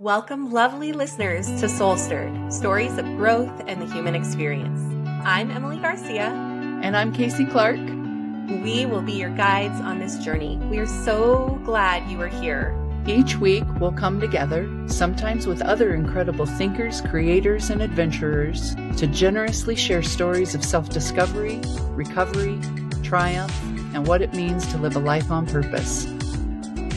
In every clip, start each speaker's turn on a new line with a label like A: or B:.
A: Welcome, lovely listeners, to Soul Stirred Stories of Growth and the Human Experience. I'm Emily Garcia.
B: And I'm Casey Clark.
A: We will be your guides on this journey. We are so glad you are here.
B: Each week, we'll come together, sometimes with other incredible thinkers, creators, and adventurers, to generously share stories of self discovery, recovery, triumph, and what it means to live a life on purpose.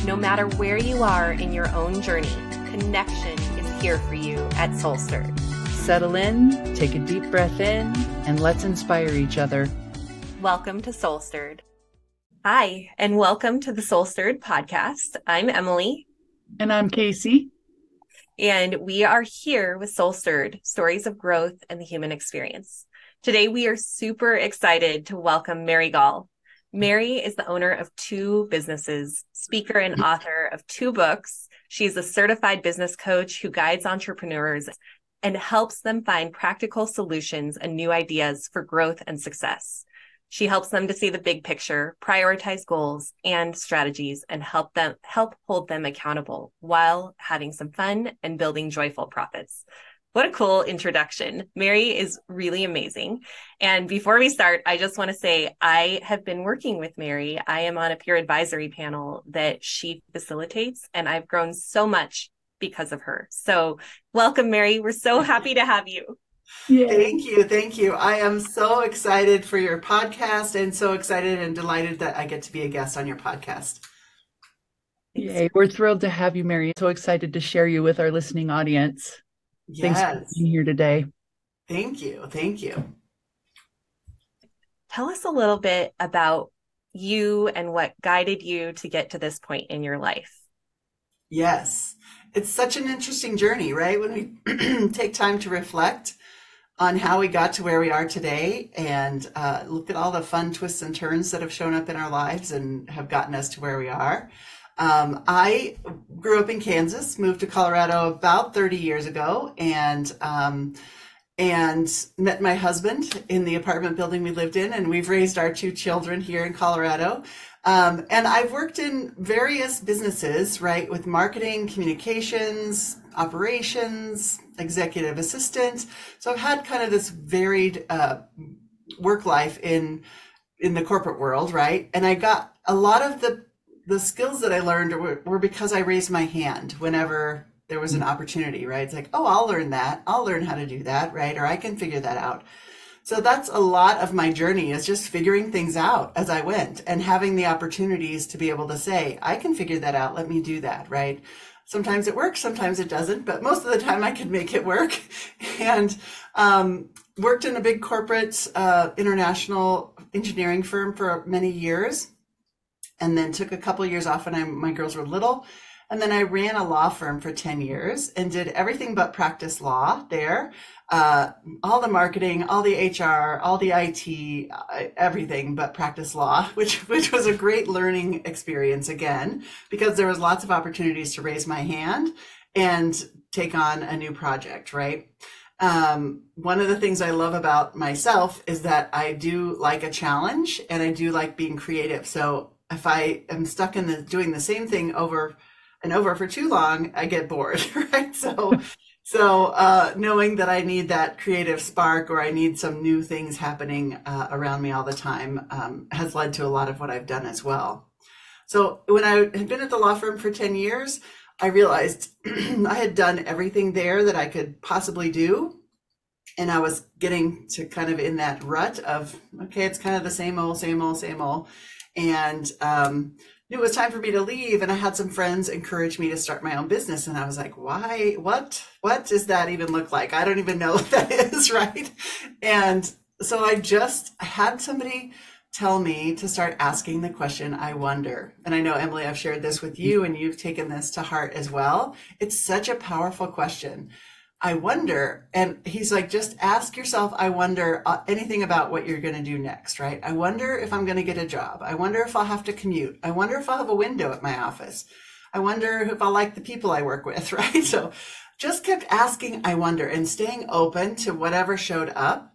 A: No matter where you are in your own journey, connection is here for you at Soul Stirred.
B: Settle in, take a deep breath in, and let's inspire each other.
A: Welcome to Soul Stirred. Hi, and welcome to the Soul Stirred podcast. I'm Emily.
B: And I'm Casey.
A: And we are here with Soul Stirred Stories of Growth and the Human Experience. Today, we are super excited to welcome Mary Gaul. Mary is the owner of two businesses, speaker and author of two books. She's a certified business coach who guides entrepreneurs and helps them find practical solutions and new ideas for growth and success. She helps them to see the big picture, prioritize goals and strategies, and help them help hold them accountable while having some fun and building joyful profits. What a cool introduction. Mary is really amazing. And before we start, I just want to say I have been working with Mary. I am on a peer advisory panel that she facilitates, and I've grown so much because of her. So, welcome, Mary. We're so happy to have you.
C: Thank you. Thank you. I am so excited for your podcast and so excited and delighted that I get to be a guest on your podcast.
B: Yay. We're thrilled to have you, Mary. So excited to share you with our listening audience.
C: Yes.
B: Thanks for being here today.
C: Thank you. Thank you.
A: Tell us a little bit about you and what guided you to get to this point in your life.
C: Yes. It's such an interesting journey, right? When we take time to reflect on how we got to where we are today and uh, look at all the fun twists and turns that have shown up in our lives and have gotten us to where we are. Um, I grew up in Kansas, moved to Colorado about 30 years ago, and um, and met my husband in the apartment building we lived in, and we've raised our two children here in Colorado. Um, and I've worked in various businesses, right, with marketing, communications, operations, executive assistant. So I've had kind of this varied uh, work life in in the corporate world, right? And I got a lot of the the skills that I learned were, were because I raised my hand whenever there was an opportunity, right? It's like, oh, I'll learn that. I'll learn how to do that, right? Or I can figure that out. So that's a lot of my journey is just figuring things out as I went and having the opportunities to be able to say, I can figure that out. Let me do that, right? Sometimes it works, sometimes it doesn't, but most of the time I can make it work. And um, worked in a big corporate uh, international engineering firm for many years and then took a couple of years off when I, my girls were little. And then I ran a law firm for 10 years and did everything but practice law there. Uh, all the marketing, all the HR, all the IT, uh, everything but practice law, which, which was a great learning experience again, because there was lots of opportunities to raise my hand and take on a new project, right? Um, one of the things I love about myself is that I do like a challenge and I do like being creative. So if I am stuck in the doing the same thing over and over for too long, I get bored, right? So, so uh, knowing that I need that creative spark or I need some new things happening uh, around me all the time um, has led to a lot of what I've done as well. So when I had been at the law firm for 10 years, I realized I had done everything there that I could possibly do. And I was getting to kind of in that rut of, okay, it's kind of the same old, same old, same old and um, it was time for me to leave and i had some friends encourage me to start my own business and i was like why? What? What does that even look like? I don't even know what that is right? And so i just had somebody tell me to start asking the question i wonder and i know emily i've shared this with you and you've taken this to heart as well. It's such a powerful question I wonder, and he's like, just ask yourself, I wonder uh, anything about what you're going to do next, right? I wonder if I'm going to get a job. I wonder if I'll have to commute. I wonder if I'll have a window at my office. I wonder if I'll like the people I work with, right? So just kept asking, I wonder, and staying open to whatever showed up.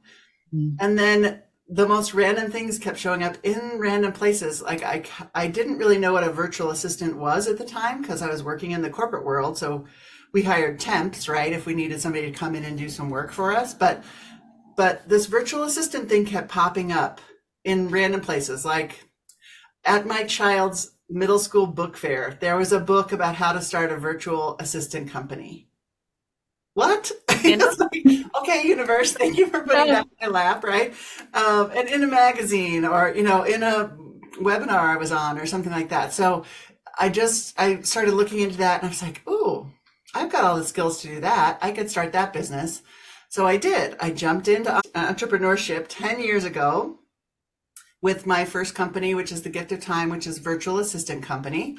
C: Mm. And then the most random things kept showing up in random places. Like I, I didn't really know what a virtual assistant was at the time because I was working in the corporate world. So we hired temps, right? If we needed somebody to come in and do some work for us. But, but this virtual assistant thing kept popping up in random places. Like at my child's middle school book fair, there was a book about how to start a virtual assistant company. What? okay, universe, thank you for putting that in my lap, right? Um, and in a magazine or, you know, in a webinar I was on or something like that. So I just, I started looking into that and I was like, ooh, I've got all the skills to do that. I could start that business. So I did. I jumped into uh, entrepreneurship 10 years ago with my first company, which is the Gift of Time, which is virtual assistant company.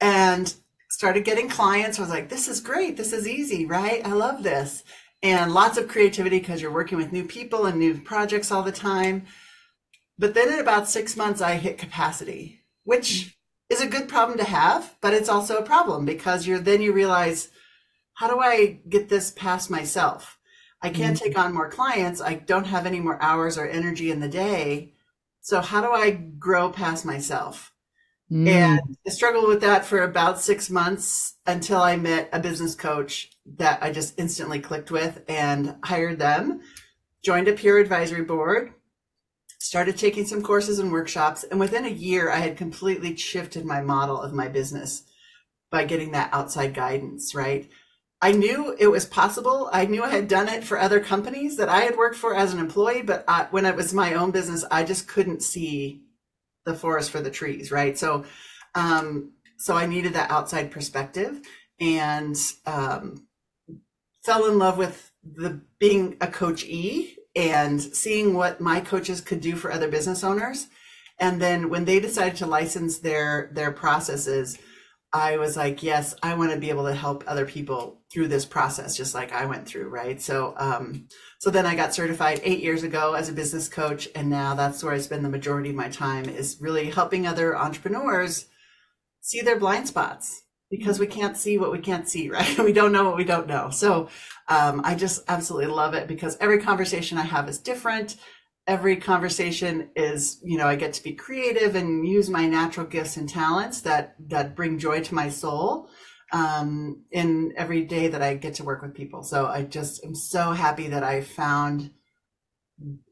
C: And started getting clients. I was like, this is great. This is easy, right? I love this. And lots of creativity because you're working with new people and new projects all the time. But then in about six months, I hit capacity, which is a good problem to have, but it's also a problem because you're then you realize, how do I get this past myself? I can't mm-hmm. take on more clients. I don't have any more hours or energy in the day. So how do I grow past myself? Mm. And I struggled with that for about six months until I met a business coach that I just instantly clicked with and hired them, joined a peer advisory board, started taking some courses and workshops. And within a year, I had completely shifted my model of my business by getting that outside guidance, right? I knew it was possible. I knew I had done it for other companies that I had worked for as an employee, but I, when it was my own business, I just couldn't see the forest for the trees, right? So, um, so I needed that outside perspective and um, fell in love with the being a coach E and seeing what my coaches could do for other business owners. And then when they decided to license their their processes, I was like, yes, I want to be able to help other people through this process, just like I went through, right? So, um, so then I got certified eight years ago as a business coach, and now that's where I spend the majority of my time is really helping other entrepreneurs see their blind spots because we can't see what we can't see, right? we don't know what we don't know. So, um, I just absolutely love it because every conversation I have is different every conversation is you know i get to be creative and use my natural gifts and talents that that bring joy to my soul um, in every day that i get to work with people so i just am so happy that i found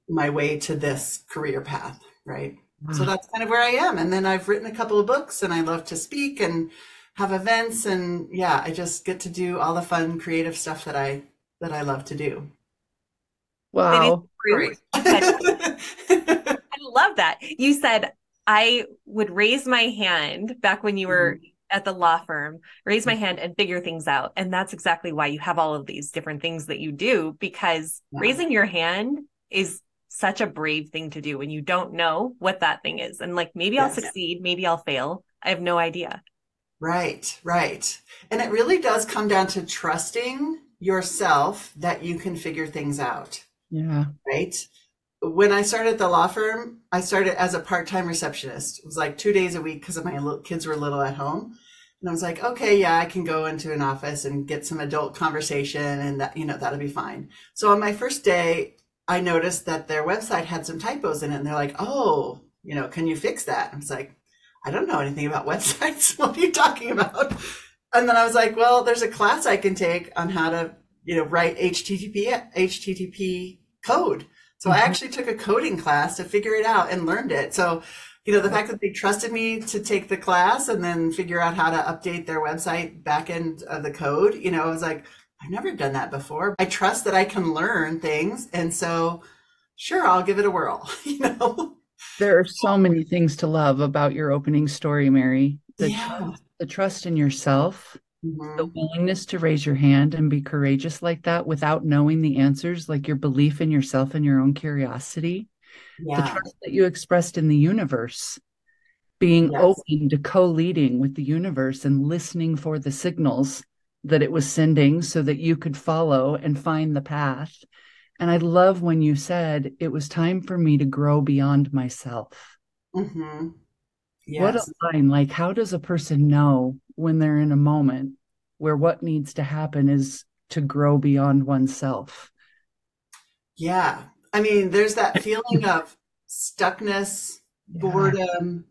C: my way to this career path right wow. so that's kind of where i am and then i've written a couple of books and i love to speak and have events and yeah i just get to do all the fun creative stuff that i that i love to do
B: Wow.
A: I love that. You said I would raise my hand back when you were mm-hmm. at the law firm, raise my hand and figure things out. And that's exactly why you have all of these different things that you do because yeah. raising your hand is such a brave thing to do when you don't know what that thing is. And like maybe yes. I'll succeed, maybe I'll fail. I have no idea.
C: Right, right. And it really does come down to trusting yourself that you can figure things out.
B: Yeah.
C: Right. When I started the law firm, I started as a part time receptionist. It was like two days a week because my little, kids were little at home. And I was like, okay, yeah, I can go into an office and get some adult conversation and that, you know, that'll be fine. So on my first day, I noticed that their website had some typos in it and they're like, oh, you know, can you fix that? I was like, I don't know anything about websites. what are you talking about? And then I was like, well, there's a class I can take on how to, you know, write HTTP, HTTP code. So mm-hmm. I actually took a coding class to figure it out and learned it. So, you know, the fact that they trusted me to take the class and then figure out how to update their website back end of the code, you know, I was like, I've never done that before. I trust that I can learn things. And so, sure, I'll give it a whirl, you know.
B: There are so many things to love about your opening story, Mary. The, yeah. trust, the trust in yourself, Mm-hmm. The willingness to raise your hand and be courageous like that without knowing the answers, like your belief in yourself and your own curiosity. Yeah. The trust that you expressed in the universe, being yes. open to co leading with the universe and listening for the signals that it was sending so that you could follow and find the path. And I love when you said it was time for me to grow beyond myself. Mm-hmm. Yes. What a line. Like, how does a person know when they're in a moment where what needs to happen is to grow beyond oneself.
C: Yeah. I mean, there's that feeling of stuckness, boredom,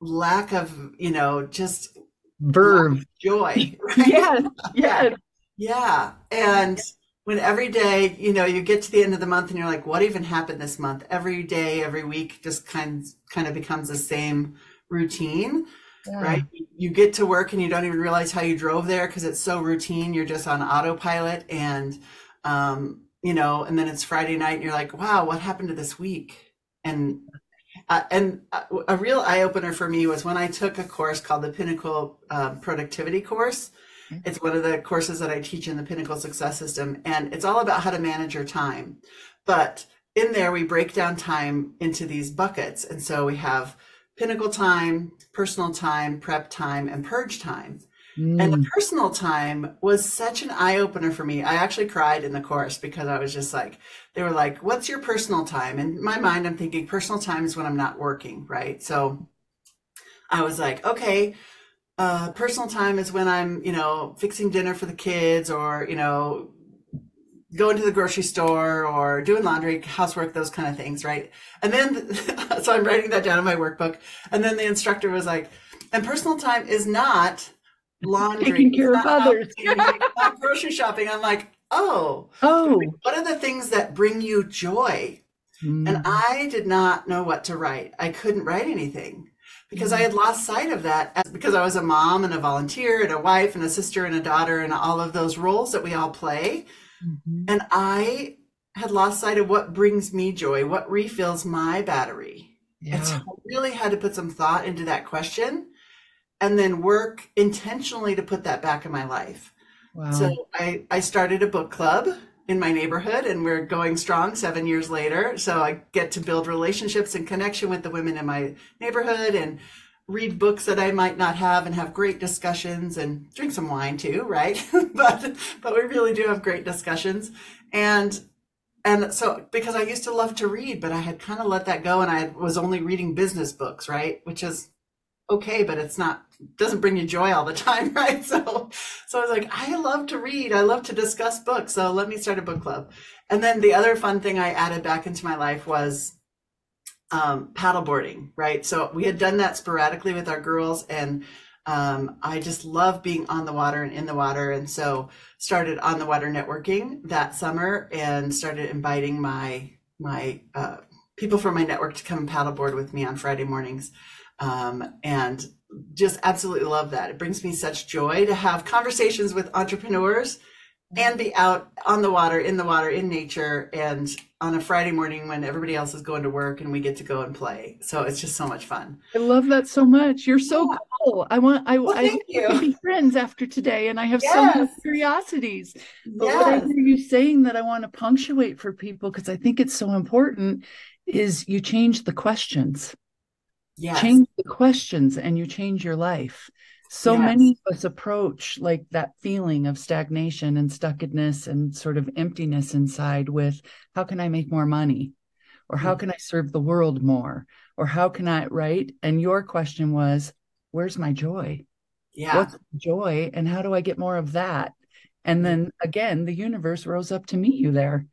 C: lack of, you know, just
B: verve,
C: joy.
B: Right? Yeah, yeah,
C: yeah. And when every day, you know, you get to the end of the month and you're like, what even happened this month? Every day, every week just kind kind of becomes the same routine. Yeah. Right. You get to work and you don't even realize how you drove there because it's so routine. You're just on autopilot and um, you know, and then it's Friday night and you're like, wow, what happened to this week? And uh, and uh, a real eye opener for me was when I took a course called the Pinnacle uh, Productivity Course. It's one of the courses that I teach in the Pinnacle Success System, and it's all about how to manage your time. But in there, we break down time into these buckets. And so we have pinnacle time, personal time, prep time, and purge time. Mm. And the mm. personal time was such an eye opener for me. I actually cried in the course because I was just like, they were like, what's your personal time? And in my mind, I'm thinking personal time is when I'm not working, right? So I was like, okay, uh, personal time is when I'm, you know, fixing dinner for the kids or, you know, going to the grocery store or doing laundry, housework, those kind of things, right? And then, so I'm writing that down in my workbook. And then the instructor was like, and personal time is not laundry,
B: taking care of others,
C: not grocery shopping. I'm like, oh,
B: oh,
C: what are the things that bring you joy? Mm. And I did not know what to write. I couldn't write anything because I had lost sight of that because I was a mom and a volunteer and a wife and a sister and a daughter and all of those roles that we all play. Mm-hmm. And I had lost sight of what brings me joy, what refills my battery. Yeah. And so I really had to put some thought into that question and then work intentionally to put that back in my life. Wow. So I, I started a book club in my neighborhood and we're going strong seven years later. So I get to build relationships and connection with the women in my neighborhood and read books that I might not have and have great discussions and drink some wine too, right? but but we really do have great discussions. And and so because I used to love to read, but I had kind of let that go and I was only reading business books, right? Which is okay, but it's not doesn't bring you joy all the time, right? So so I was like, I love to read. I love to discuss books. So let me start a book club. And then the other fun thing I added back into my life was um, paddleboarding, right? So we had done that sporadically with our girls, and um, I just love being on the water and in the water. And so started on the water networking that summer and started inviting my my uh, people from my network to come paddleboard with me on Friday mornings um, and just absolutely love that. It brings me such joy to have conversations with entrepreneurs and be out on the water, in the water, in nature, and on a Friday morning when everybody else is going to work and we get to go and play. So it's just so much fun.
B: I love that so much. You're so yeah. cool. I want I, well, I want to be friends after today, and I have yes. so many curiosities. But yes. what I hear you saying that I want to punctuate for people because I think it's so important is you change the questions. Yes. Change the questions and you change your life. So yes. many of us approach like that feeling of stagnation and stuckedness and sort of emptiness inside with how can I make more money? Or how can I serve the world more? Or how can I, right? And your question was, where's my joy?
C: Yeah.
B: What's joy? And how do I get more of that? And mm. then again, the universe rose up to meet you there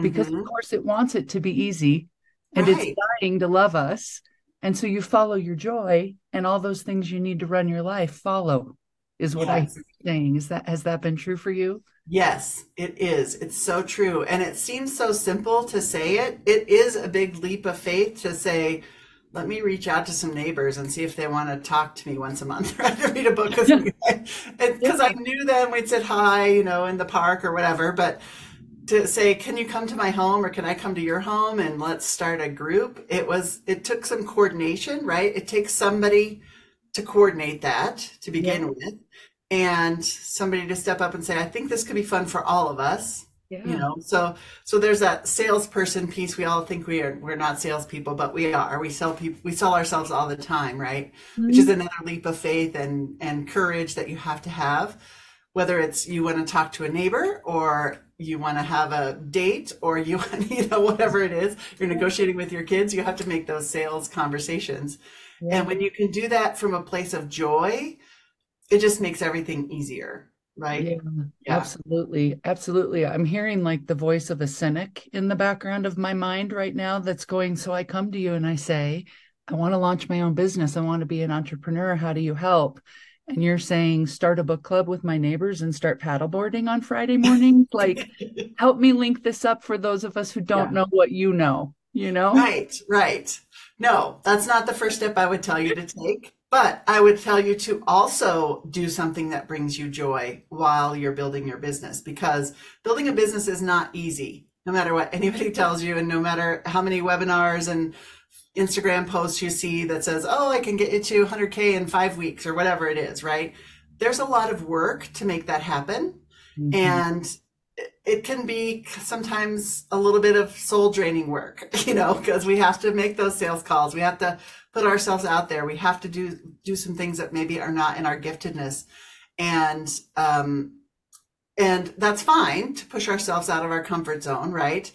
B: because, mm-hmm. of course, it wants it to be easy and right. it's dying to love us. And so you follow your joy and all those things you need to run your life follow is what yes. I'm saying. Is that has that been true for you?
C: Yes, it is. It's so true. And it seems so simple to say it. It is a big leap of faith to say, let me reach out to some neighbors and see if they want to talk to me once a month, right? To read a book with me. Because I knew them, we'd sit hi, you know, in the park or whatever. But to say, can you come to my home or can I come to your home and let's start a group? It was, it took some coordination, right? It takes somebody to coordinate that to begin yeah. with and somebody to step up and say, I think this could be fun for all of us. Yeah. You know, so so there's that salesperson piece. We all think we are we're not salespeople, but we are. We sell people we sell ourselves all the time, right? Mm-hmm. Which is another leap of faith and and courage that you have to have whether it's you want to talk to a neighbor or you want to have a date or you want, you know whatever it is you're negotiating with your kids you have to make those sales conversations yeah. and when you can do that from a place of joy it just makes everything easier right?
B: Yeah, yeah, absolutely. Absolutely. I'm hearing like the voice of a cynic in the background of my mind right now that's going, So I come to you and I say, I want to launch my own business. I want to be an entrepreneur. How do you help? And you're saying, start a book club with my neighbors and start paddleboarding on Friday mornings. like, help me link this up for those of us who don't yeah. know what you know, you know?
C: Right, right. No, that's not the first step I would tell you to take. But I would tell you to also do something that brings you joy while you're building your business because building a business is not easy, no matter what anybody tells you, and no matter how many webinars and Instagram posts you see that says, oh, I can get you to 100K in five weeks or whatever it is, right? There's a lot of work to make that happen. Mm-hmm. And it can be sometimes a little bit of soul draining work, you know, because we have to make those sales calls. We have to put ourselves out there. We have to do do some things that maybe are not in our giftedness, and um, and that's fine to push ourselves out of our comfort zone, right?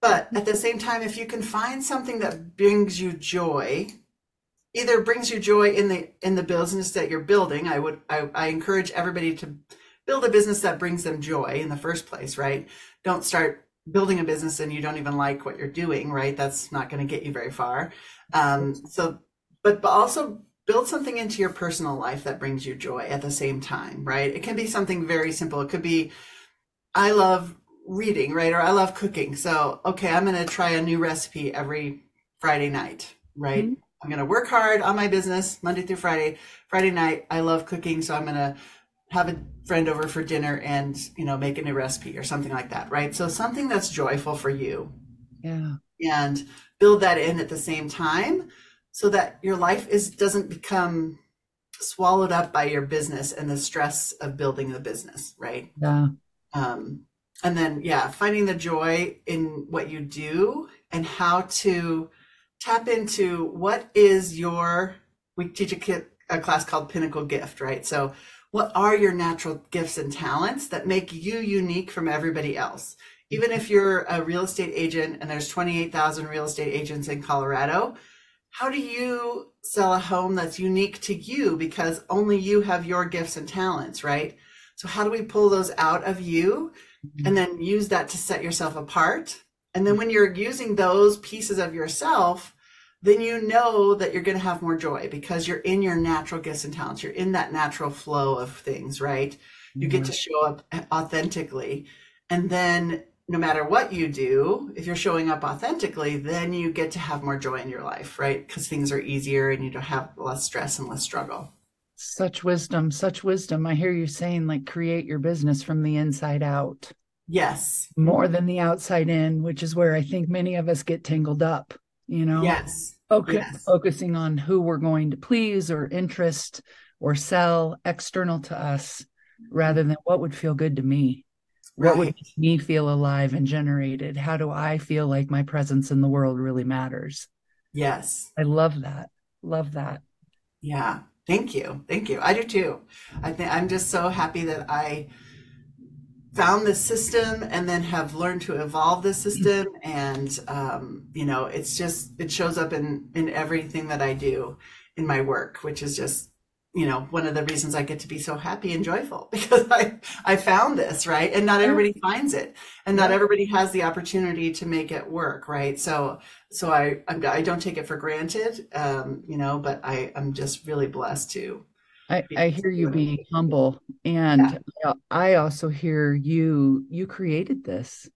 C: But at the same time, if you can find something that brings you joy, either brings you joy in the in the business that you're building, I would I, I encourage everybody to build a business that brings them joy in the first place, right? Don't start building a business and you don't even like what you're doing, right? That's not going to get you very far. Um, so, but, but also build something into your personal life that brings you joy at the same time, right? It can be something very simple. It could be, I love reading, right? Or I love cooking. So, okay, I'm going to try a new recipe every Friday night, right? Mm-hmm. I'm going to work hard on my business Monday through Friday. Friday night, I love cooking. So I'm going to have a friend over for dinner and you know make a new recipe or something like that right so something that's joyful for you
B: yeah
C: and build that in at the same time so that your life is doesn't become swallowed up by your business and the stress of building the business right
B: yeah
C: um and then yeah finding the joy in what you do and how to tap into what is your we teach a, a class called pinnacle gift right so what are your natural gifts and talents that make you unique from everybody else? Even if you're a real estate agent and there's 28,000 real estate agents in Colorado, how do you sell a home that's unique to you because only you have your gifts and talents, right? So how do we pull those out of you. And then use that to set yourself apart? And then when you're using those pieces of yourself, then you know that you're going to have more joy because you're in your natural gifts and talents. You're in that natural flow of things, right? You mm-hmm. get to show up authentically. And then no matter what you do, if you're showing up authentically, then you get to have more joy in your life, right? Because things are easier and you don't have less stress and less struggle.
B: Such wisdom, such wisdom. I hear you saying, like, create your business from the inside out.
C: Yes.
B: More than the outside in, which is where I think many of us get tangled up you know
C: yes.
B: Okay, yes. focusing on who we're going to please or interest or sell external to us rather than what would feel good to me right. what would make me feel alive and generated how do i feel like my presence in the world really matters
C: yes
B: i love that love that
C: yeah thank you. Thank you. I do too. I think i'm just so happy that i found this system and then have learned to evolve the system and um, you know it's just it shows up in in everything that i do in my work which is just you know one of the reasons i get to be so happy and joyful because i i found this right and not everybody finds it and not everybody has the opportunity to make it work right so so i I'm, i do not take it for granted um, you know but i i'm just really blessed to
B: I, I hear you being humble and yeah. I also hear you you created this.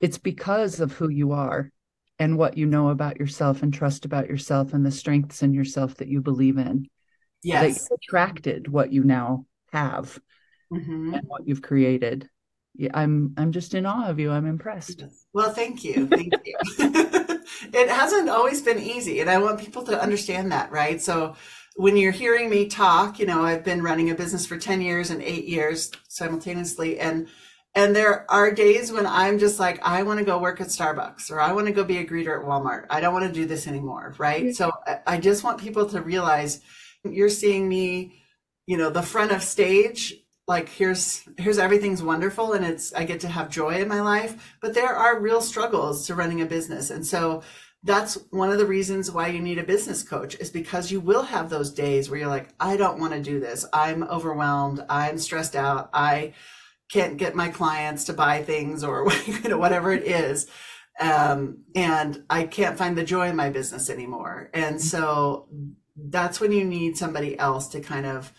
B: It's because of who you are and what you know about yourself and trust about yourself and the strengths in yourself that you believe in.
C: Yes.
B: Attracted what you now have mm-hmm. and what you've created. Yeah, I'm I'm just in awe of you. I'm impressed.
C: Well, thank you. Thank you. it hasn't always been easy and I want people to understand that, right? So when you're hearing me talk, you know, I've been running a business for 10 years and eight years simultaneously. And and there are days when I'm just like, I want to go work at Starbucks or I want to go be a greeter at Walmart. I don't want to do this anymore. Right. Yeah. So I just want people to realize you're seeing me, you know, the front of stage. Like here's here's everything's wonderful and it's I get to have joy in my life, but there are real struggles to running a business. And so that's one of the reasons why you need a business coach is because you will have those days where you're like, I don't want to do this. I'm overwhelmed. I'm stressed out. I can't get my clients to buy things or you know, whatever it is. Um, and I can't find the joy in my business anymore. And so that's when you need somebody else to kind of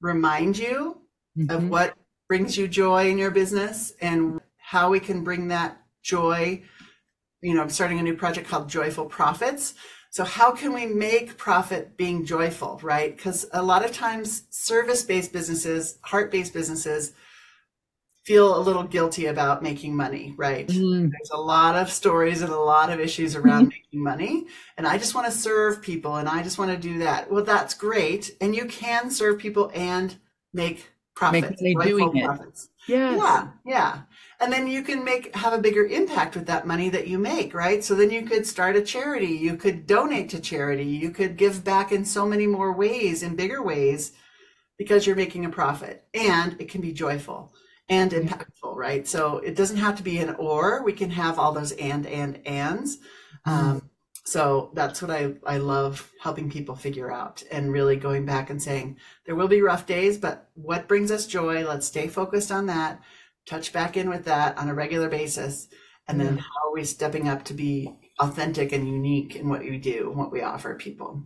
C: remind you mm-hmm. of what brings you joy in your business and how we can bring that joy you know, I'm starting a new project called Joyful Profits. So how can we make profit being joyful, right? Because a lot of times service-based businesses, heart-based businesses feel a little guilty about making money, right? Mm. There's a lot of stories and a lot of issues around making money. And I just want to serve people and I just want to do that. Well, that's great. And you can serve people and make profits.
B: Make doing profits.
C: Yes. Yeah. Yeah and then you can make have a bigger impact with that money that you make right so then you could start a charity you could donate to charity you could give back in so many more ways in bigger ways because you're making a profit and it can be joyful and impactful right? So it doesn't have to be an or. We can have all those and and ands. Mm-hmm. um, so that's what I, I love helping people figure out and really going back and saying there will be rough days but what brings us joy? Let's stay focused on that touch back in with that on a regular basis and then how are we stepping up to be authentic and unique in what we do and what we offer people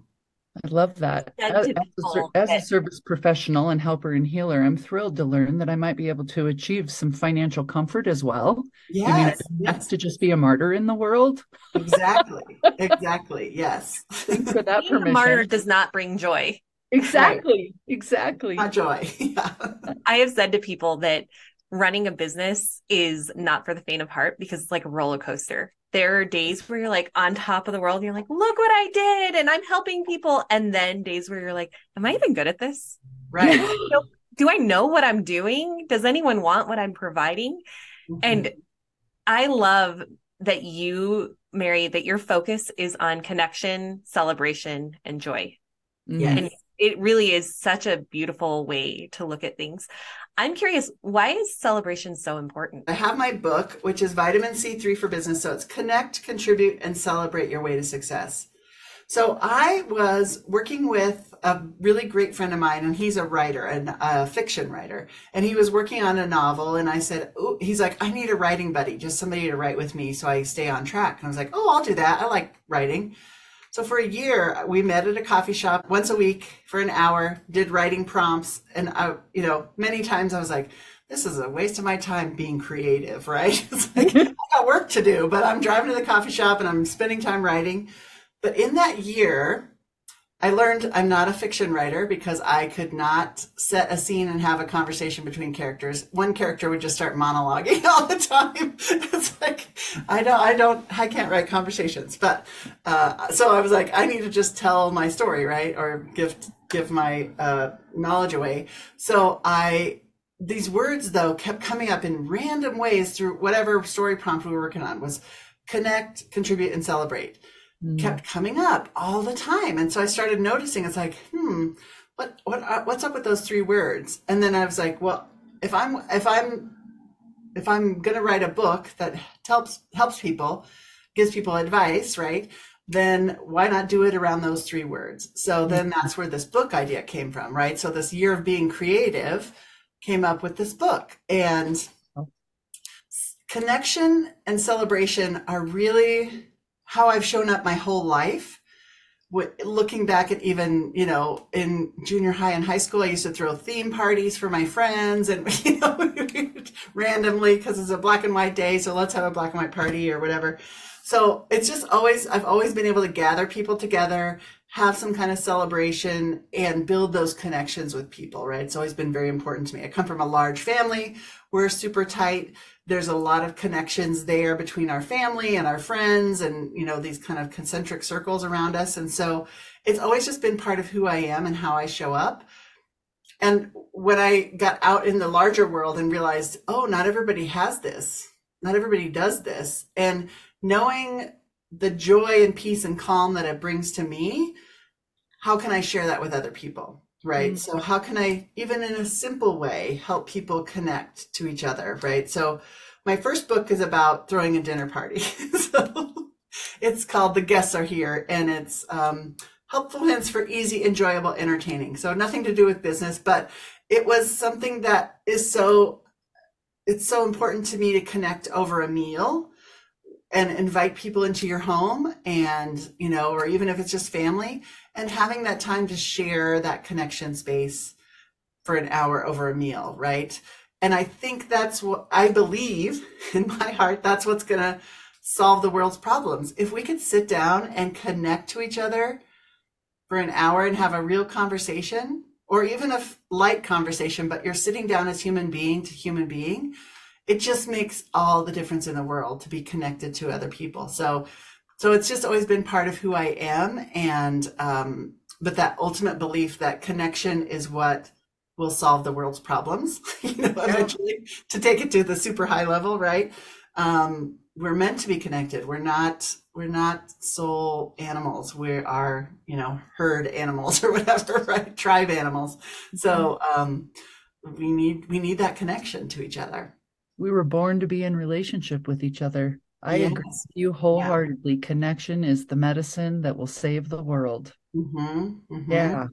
B: I love that. As, as, a, as, a, service professional and helper and healer, I'm thrilled to learn that I might be able to achieve some financial comfort as well.
C: Yes.
B: You yes. to just be a martyr in the world.
C: Exactly. exactly. Yes.
B: Thanks for that
A: Being permission. A martyr does not bring joy.
B: Exactly. Right. Exactly.
C: Not joy. Yeah.
A: I have said to people that running a business is not for the faint of heart because it's like a roller coaster. There are days where you're like on top of the world and you're like, look what I did and I'm helping people. And then days where you're like, am I even good at this?
C: Right.
A: do I know what I'm doing? Does anyone want what I'm providing? Mm-hmm. And I love that you, Mary, that your focus is on connection, celebration, and joy.
C: Yes. And
A: it really is such a beautiful way to look at things. I'm curious, why is celebration so important?
C: I have my book, which is Vitamin C3 for Business. So it's connect, contribute, and celebrate your way to success. So I was working with a really great friend of mine, and he's a writer and a fiction writer, and he was working on a novel. And I said, "Oh, he's like, I need a writing buddy, just somebody to write with me, so I stay on track." And I was like, "Oh, I'll do that. I like writing." So for a year, we met at a coffee shop once a week for an hour, did writing prompts. And I, you know, many times I was like, this is a waste of my time being creative, right? It's like, I got work to do, but I'm driving to the coffee shop and I'm spending time writing. But in that year, I learned I'm not a fiction writer because I could not set a scene and have a conversation between characters. One character would just start monologuing all the time. It's like I don't, I don't, I can't write conversations. But uh, so I was like, I need to just tell my story, right, or give give my uh, knowledge away. So I these words though kept coming up in random ways through whatever story prompt we were working on was connect, contribute, and celebrate mm. kept coming up all the time. And so I started noticing it's like, hmm, what what uh, what's up with those three words? And then I was like, well, if I'm if I'm if I'm going to write a book that helps helps people, gives people advice, right? Then why not do it around those three words? So then mm. that's where this book idea came from, right? So this year of being creative came up with this book and oh. connection and celebration are really how I've shown up my whole life. Looking back at even, you know, in junior high and high school, I used to throw theme parties for my friends and, you know, randomly because it's a black and white day. So let's have a black and white party or whatever. So it's just always, I've always been able to gather people together, have some kind of celebration and build those connections with people, right? It's always been very important to me. I come from a large family. We're super tight there's a lot of connections there between our family and our friends and you know these kind of concentric circles around us and so it's always just been part of who i am and how i show up and when i got out in the larger world and realized oh not everybody has this not everybody does this and knowing the joy and peace and calm that it brings to me how can i share that with other people right mm-hmm. so how can i even in a simple way help people connect to each other right so my first book is about throwing a dinner party so it's called The Guests Are Here, and it's um, helpful hints for easy, enjoyable entertaining. So nothing to do with business, but it was something that is so it's so important to me to connect over a meal and invite people into your home and you know or even if it's just family and having that time to share that connection space for an hour over a meal right? And i think that's what i believe in my heart that's what's going to solve the world's problems. If we could sit down and connect to each other for an hour and have a real conversation or even a light conversation but you're sitting down as human being to human being it just makes all the difference in the world to be connected to other people. So, so it's just always been part of who I am. And, um, but that ultimate belief that connection is what will solve the world's problems, you know, eventually to take it to the super high level, right? Um, we're meant to be connected. We're not, we're not soul animals. We are, you know, herd animals or whatever, right? Tribe animals. So, mm-hmm. um, we need, we need that connection to each other
B: we were born to be in relationship with each other. I yes. agree with you wholeheartedly. Yeah. Connection is the medicine that will save the world.
C: Mm-hmm. Mm-hmm.
B: Yeah.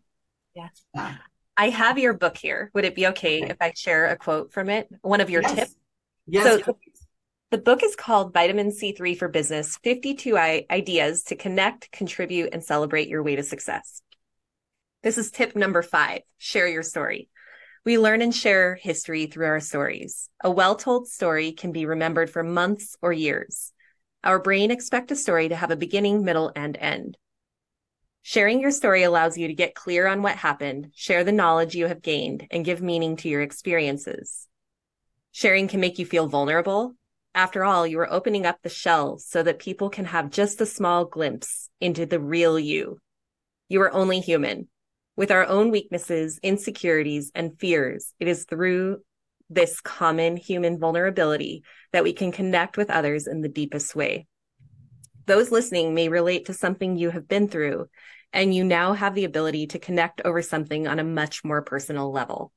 A: Yeah. I have your book here. Would it be okay if I share a quote from it? One of your
C: yes.
A: tips?
C: Yes.
A: So the, the book is called Vitamin C3 for Business 52 I- Ideas to Connect, Contribute, and Celebrate Your Way to Success. This is tip number five share your story. We learn and share history through our stories. A well told story can be remembered for months or years. Our brain expects a story to have a beginning, middle, and end. Sharing your story allows you to get clear on what happened, share the knowledge you have gained, and give meaning to your experiences. Sharing can make you feel vulnerable. After all, you are opening up the shell so that people can have just a small glimpse into the real you. You are only human. With our own weaknesses, insecurities, and fears, it is through this common human vulnerability that we can connect with others in the deepest way. Those listening may relate to something you have been through, and you now have the ability to connect over something on a much more personal level.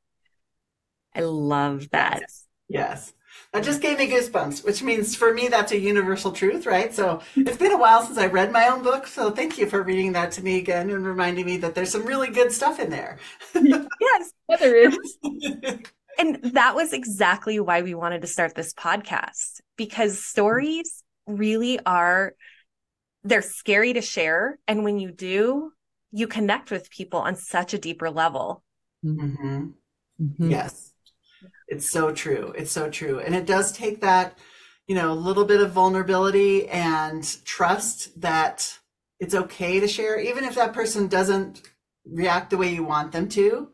A: I love that.
C: Yes. That just gave me goosebumps, which means for me, that's a universal truth, right? So it's been a while since I read my own book. So thank you for reading that to me again and reminding me that there's some really good stuff in there.
A: yes,
B: there is.
A: and that was exactly why we wanted to start this podcast because stories really are, they're scary to share. And when you do, you connect with people on such a deeper level.
C: Mm-hmm. Mm-hmm. Yes. It's so true. It's so true. And it does take that, you know, a little bit of vulnerability and trust that it's okay to share, even if that person doesn't react the way you want them to.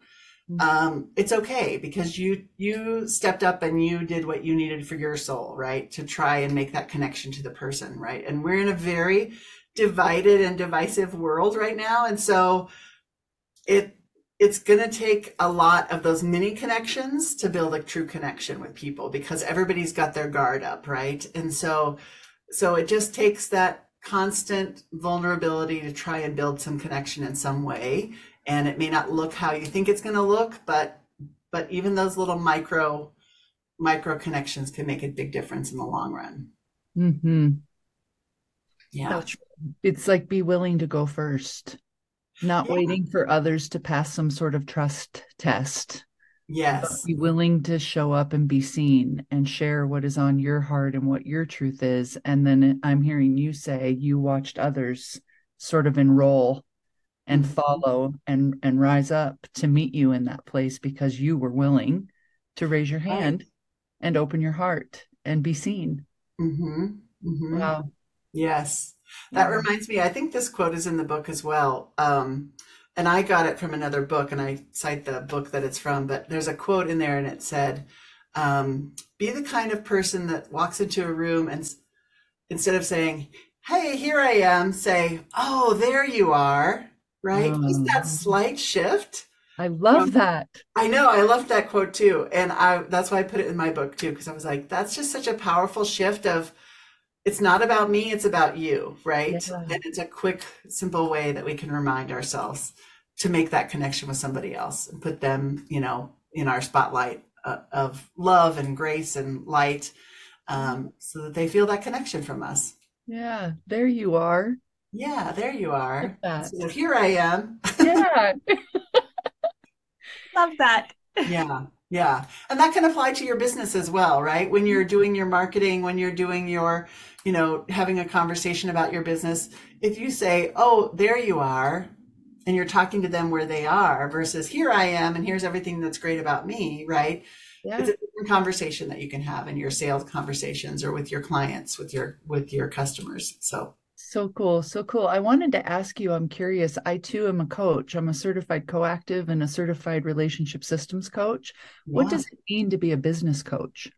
C: Mm-hmm. Um, it's okay because you you stepped up and you did what you needed for your soul, right? To try and make that connection to the person, right? And we're in a very divided and divisive world right now, and so it it's going to take a lot of those mini connections to build a true connection with people because everybody's got their guard up right? And so so it just takes that constant vulnerability to try and build some connection in some way. And it may not look how you think it's going to look but but even those little micro micro connections can make a big difference in the long run.
B: Mm-hmm.
C: yeah.
B: It's like be willing to go first not yeah. waiting for others to pass some sort of trust test.
C: Yes.
B: Be willing to show up and be seen and share what is on your heart and what your truth is. And then I'm hearing you say you watched others sort of enroll and mm-hmm. follow and and rise up to meet you in that place because you were willing to raise your hand and open your heart and be seen.
C: Mm-hmm. Mm-hmm. Wow. Yes. That reminds me, I think this quote is in the book as well. Um, and I got it from another book, and I cite the book that it's from, but there's a quote in there, and it said, um, Be the kind of person that walks into a room and instead of saying, Hey, here I am, say, Oh, there you are, right? Um, Just that slight shift.
B: I love um, that.
C: I know. I love that quote too. And I that's why I put it in my book too, because I was like, that's just such a powerful shift of it's not about me, it's about you, right? Yeah. And it's a quick, simple way that we can remind ourselves to make that connection with somebody else and put them, you know, in our spotlight uh, of love and grace and light um, so that they feel that connection from us.
B: Yeah, there you are.
C: Yeah, there you are. So here I am.
B: Yeah.
A: Love that.
C: Yeah, yeah. And that can apply to your business as well, right? When you're doing your marketing, when you're doing your, you know, having a conversation about your business, if you say, oh, there you are, and you're talking to them where they are versus here I am and here's everything that's great about me, right?
B: Yeah.
C: It's a different conversation that you can have in your sales conversations or with your clients, with your with your customers. So
B: So cool. So cool. I wanted to ask you, I'm curious. I too am a coach. I'm a certified coactive and a certified relationship systems coach. What does it mean to be a business coach?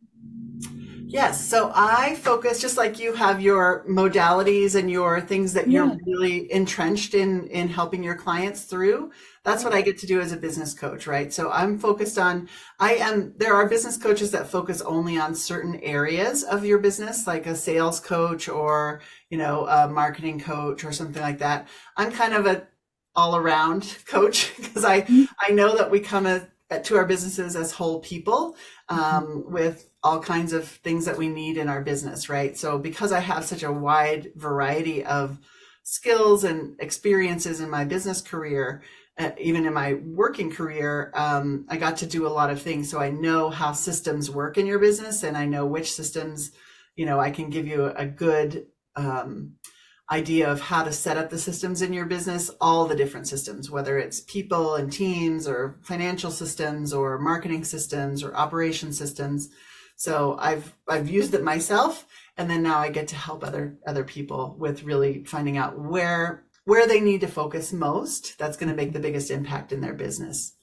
C: Yes. So I focus just like you have your modalities and your things that you're really entrenched in in helping your clients through. That's what I get to do as a business coach, right? So I'm focused on I am there are business coaches that focus only on certain areas of your business like a sales coach or, you know, a marketing coach or something like that. I'm kind of a all around coach because I
B: Mhm.
C: I know that we come at, to our businesses as whole people um, with all kinds of things that we need in our business, right? So because I have such a wide variety of skills and experiences in my business career, uh, even in my working career, um, I got to do a lot of things. So I know how systems work in your business, and I know which systems, you know, I can give you a good um, idea of how to set up the systems in your business, all the different systems, whether it's people and teams or financial systems or marketing systems or operation systems. So I've I've used it myself and then now I get to help other other people with really finding out where where they need to focus most. That's going to make the biggest impact in their business.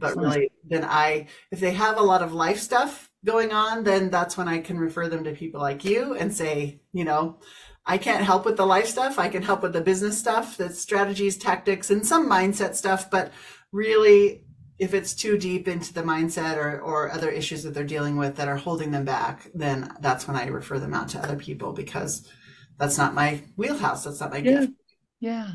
C: But really then I if they have a lot of life stuff going on, then that's when I can refer them to people like you and say, you know, I can't help with the life stuff. I can help with the business stuff, the strategies, tactics, and some mindset stuff. But really, if it's too deep into the mindset or, or other issues that they're dealing with that are holding them back, then that's when I refer them out to other people because that's not my wheelhouse. That's not my
B: Yeah.
C: gift.
B: Yeah.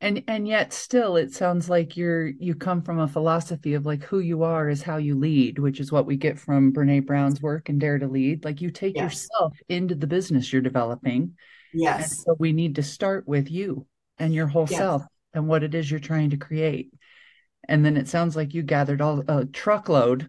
B: And and yet still it sounds like you're you come from a philosophy of like who you are is how you lead, which is what we get from Brene Brown's work and Dare to Lead. Like you take
C: Yes.
B: yourself into the business you're developing. And
C: Yes.
B: so we need to start with you and your whole
C: Yes.
B: self and what it is you're trying to create. And then it sounds like you gathered all a truckload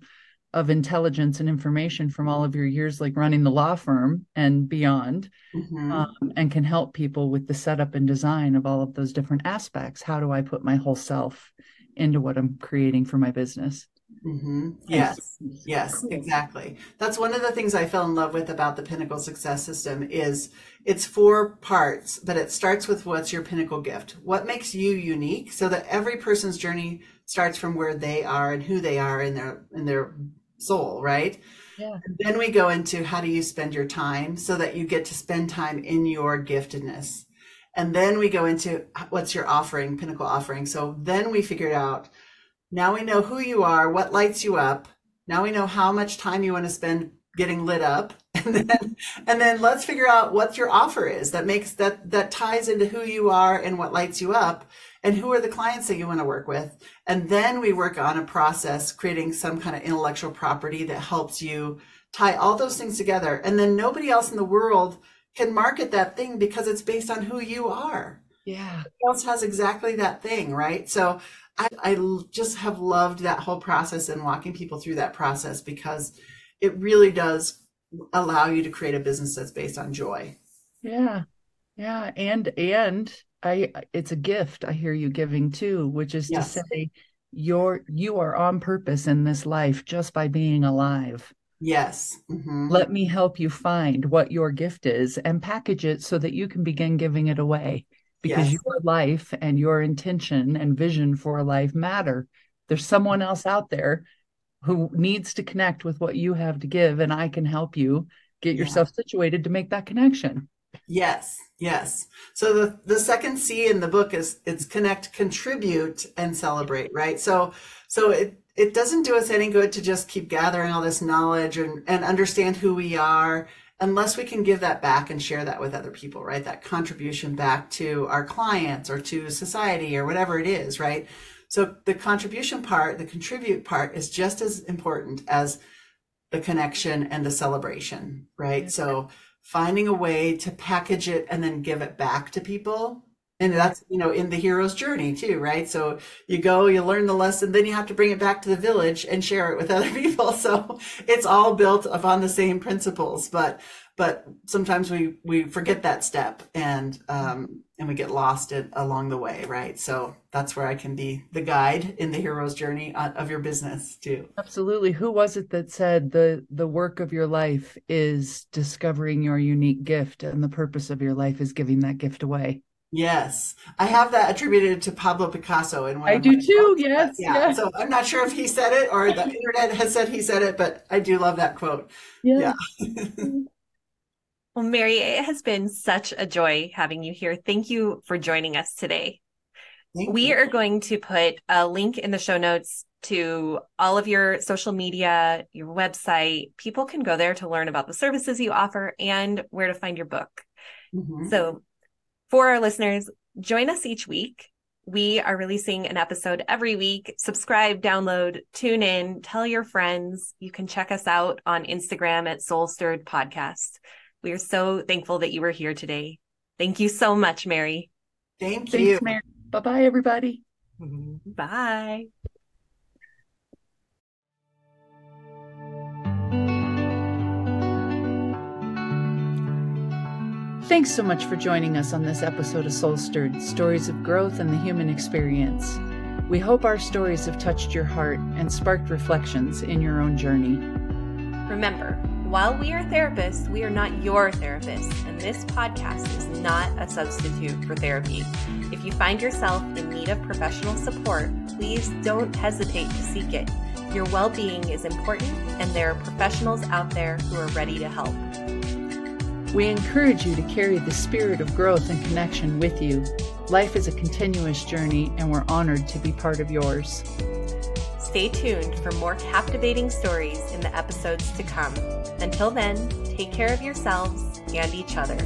B: of intelligence and information from all of your years, like running the law firm and beyond,
C: Mhm.
B: um, and can help people with the setup and design of all of those different aspects. How do I put my whole self into what I'm creating for my business?
C: Hmm Yes. Yes, exactly. That's one of the things I fell in love with about the Pinnacle Success System is it's four parts, but it starts with what's your pinnacle gift. What makes you unique so that every person's journey starts from where they are and who they are in their in their soul, right?
B: Yeah.
C: And then we go into how do you spend your time so that you get to spend time in your giftedness. And then we go into what's your offering, pinnacle offering. So then we figured out now we know who you are, what lights you up. Now we know how much time you want to spend getting lit up. And then and then let's figure out what your offer is that makes that that ties into who you are and what lights you up and who are the clients that you want to work with. And then we work on a process creating some kind of intellectual property that helps you tie all those things together. And then nobody else in the world can market that thing because it's based on who you are
B: Yeah.
C: else has exactly that thing, right? So I, I just have loved that whole process and walking people through that process because it really does allow you to create a business that's based on joy.
B: Yeah. Yeah. And and I it's a gift I hear you giving too, which is to say you're you are on purpose in this life just by being alive.
C: Yes. hmm
B: Let me help you find what your gift is and package it so that you can begin giving it away because
C: Yes.
B: your life and your intention and vision for life matter. There's someone else out there who needs to connect with what you have to give, and I can help you get
C: Yeah.
B: yourself situated to make that connection.
C: Yes. Yes. So the, the second C in the book is it's connect, contribute, and celebrate, right? So so it it doesn't do us any good to just keep gathering all this knowledge and, and understand who we are unless we can give that back and share that with other people, right? That contribution back to our clients or to society or whatever it is, right? So the contribution part, the contribute part is just as important as the connection and the celebration, right? So finding a way to package it and then give it back to people and that's you know in the hero's journey too right? So you go you learn the lesson then you have to bring it back to the village and share it with other people. So it's all built upon the same principles but but sometimes we we forget that step and um and we get lost it along the way right? So that's where i can be the guide in the hero's journey of your business too.
B: Absolutely. Who was it that said the the work of your life is discovering your unique gift and the purpose of your life is giving that gift away
C: Yes, I have that attributed to Pablo Picasso in one.
B: I do too. Books. Yes,
C: yeah.
B: yes.
C: So I'm not sure if he said it or the internet has said he said it, but I do love that quote. Yeah. yeah.
A: well, Mary, it has been such a joy having you here. Thank you for joining us today. Thank we you. are going to put a link in the show notes to all of your social media, your website. People can go there to learn about the services you offer and where to find your book. Mm-hmm. So for our listeners, join us each week. We are releasing an episode every week. Subscribe, download, tune in, tell your friends. You can check us out on Instagram at Soul Stirred Podcast. We are so thankful that you were here today. Thank you so much, Mary.
C: Thank you. Thanks,
B: Mary. Mm-hmm. Bye bye, everybody.
A: Bye.
B: Thanks so much for joining us on this episode of Soul Stirred Stories of Growth and the Human Experience. We hope our stories have touched your heart and sparked reflections in your own journey.
A: Remember, while we are therapists, we are not your therapists, and this podcast is not a substitute for therapy. If you find yourself in need of professional support, please don't hesitate to seek it. Your well being is important, and there are professionals out there who are ready to help.
B: We encourage you to carry the spirit of growth and connection with you. Life is a continuous journey, and we're honored to be part of yours.
A: Stay tuned for more captivating stories in the episodes to come. Until then, take care of yourselves and each other.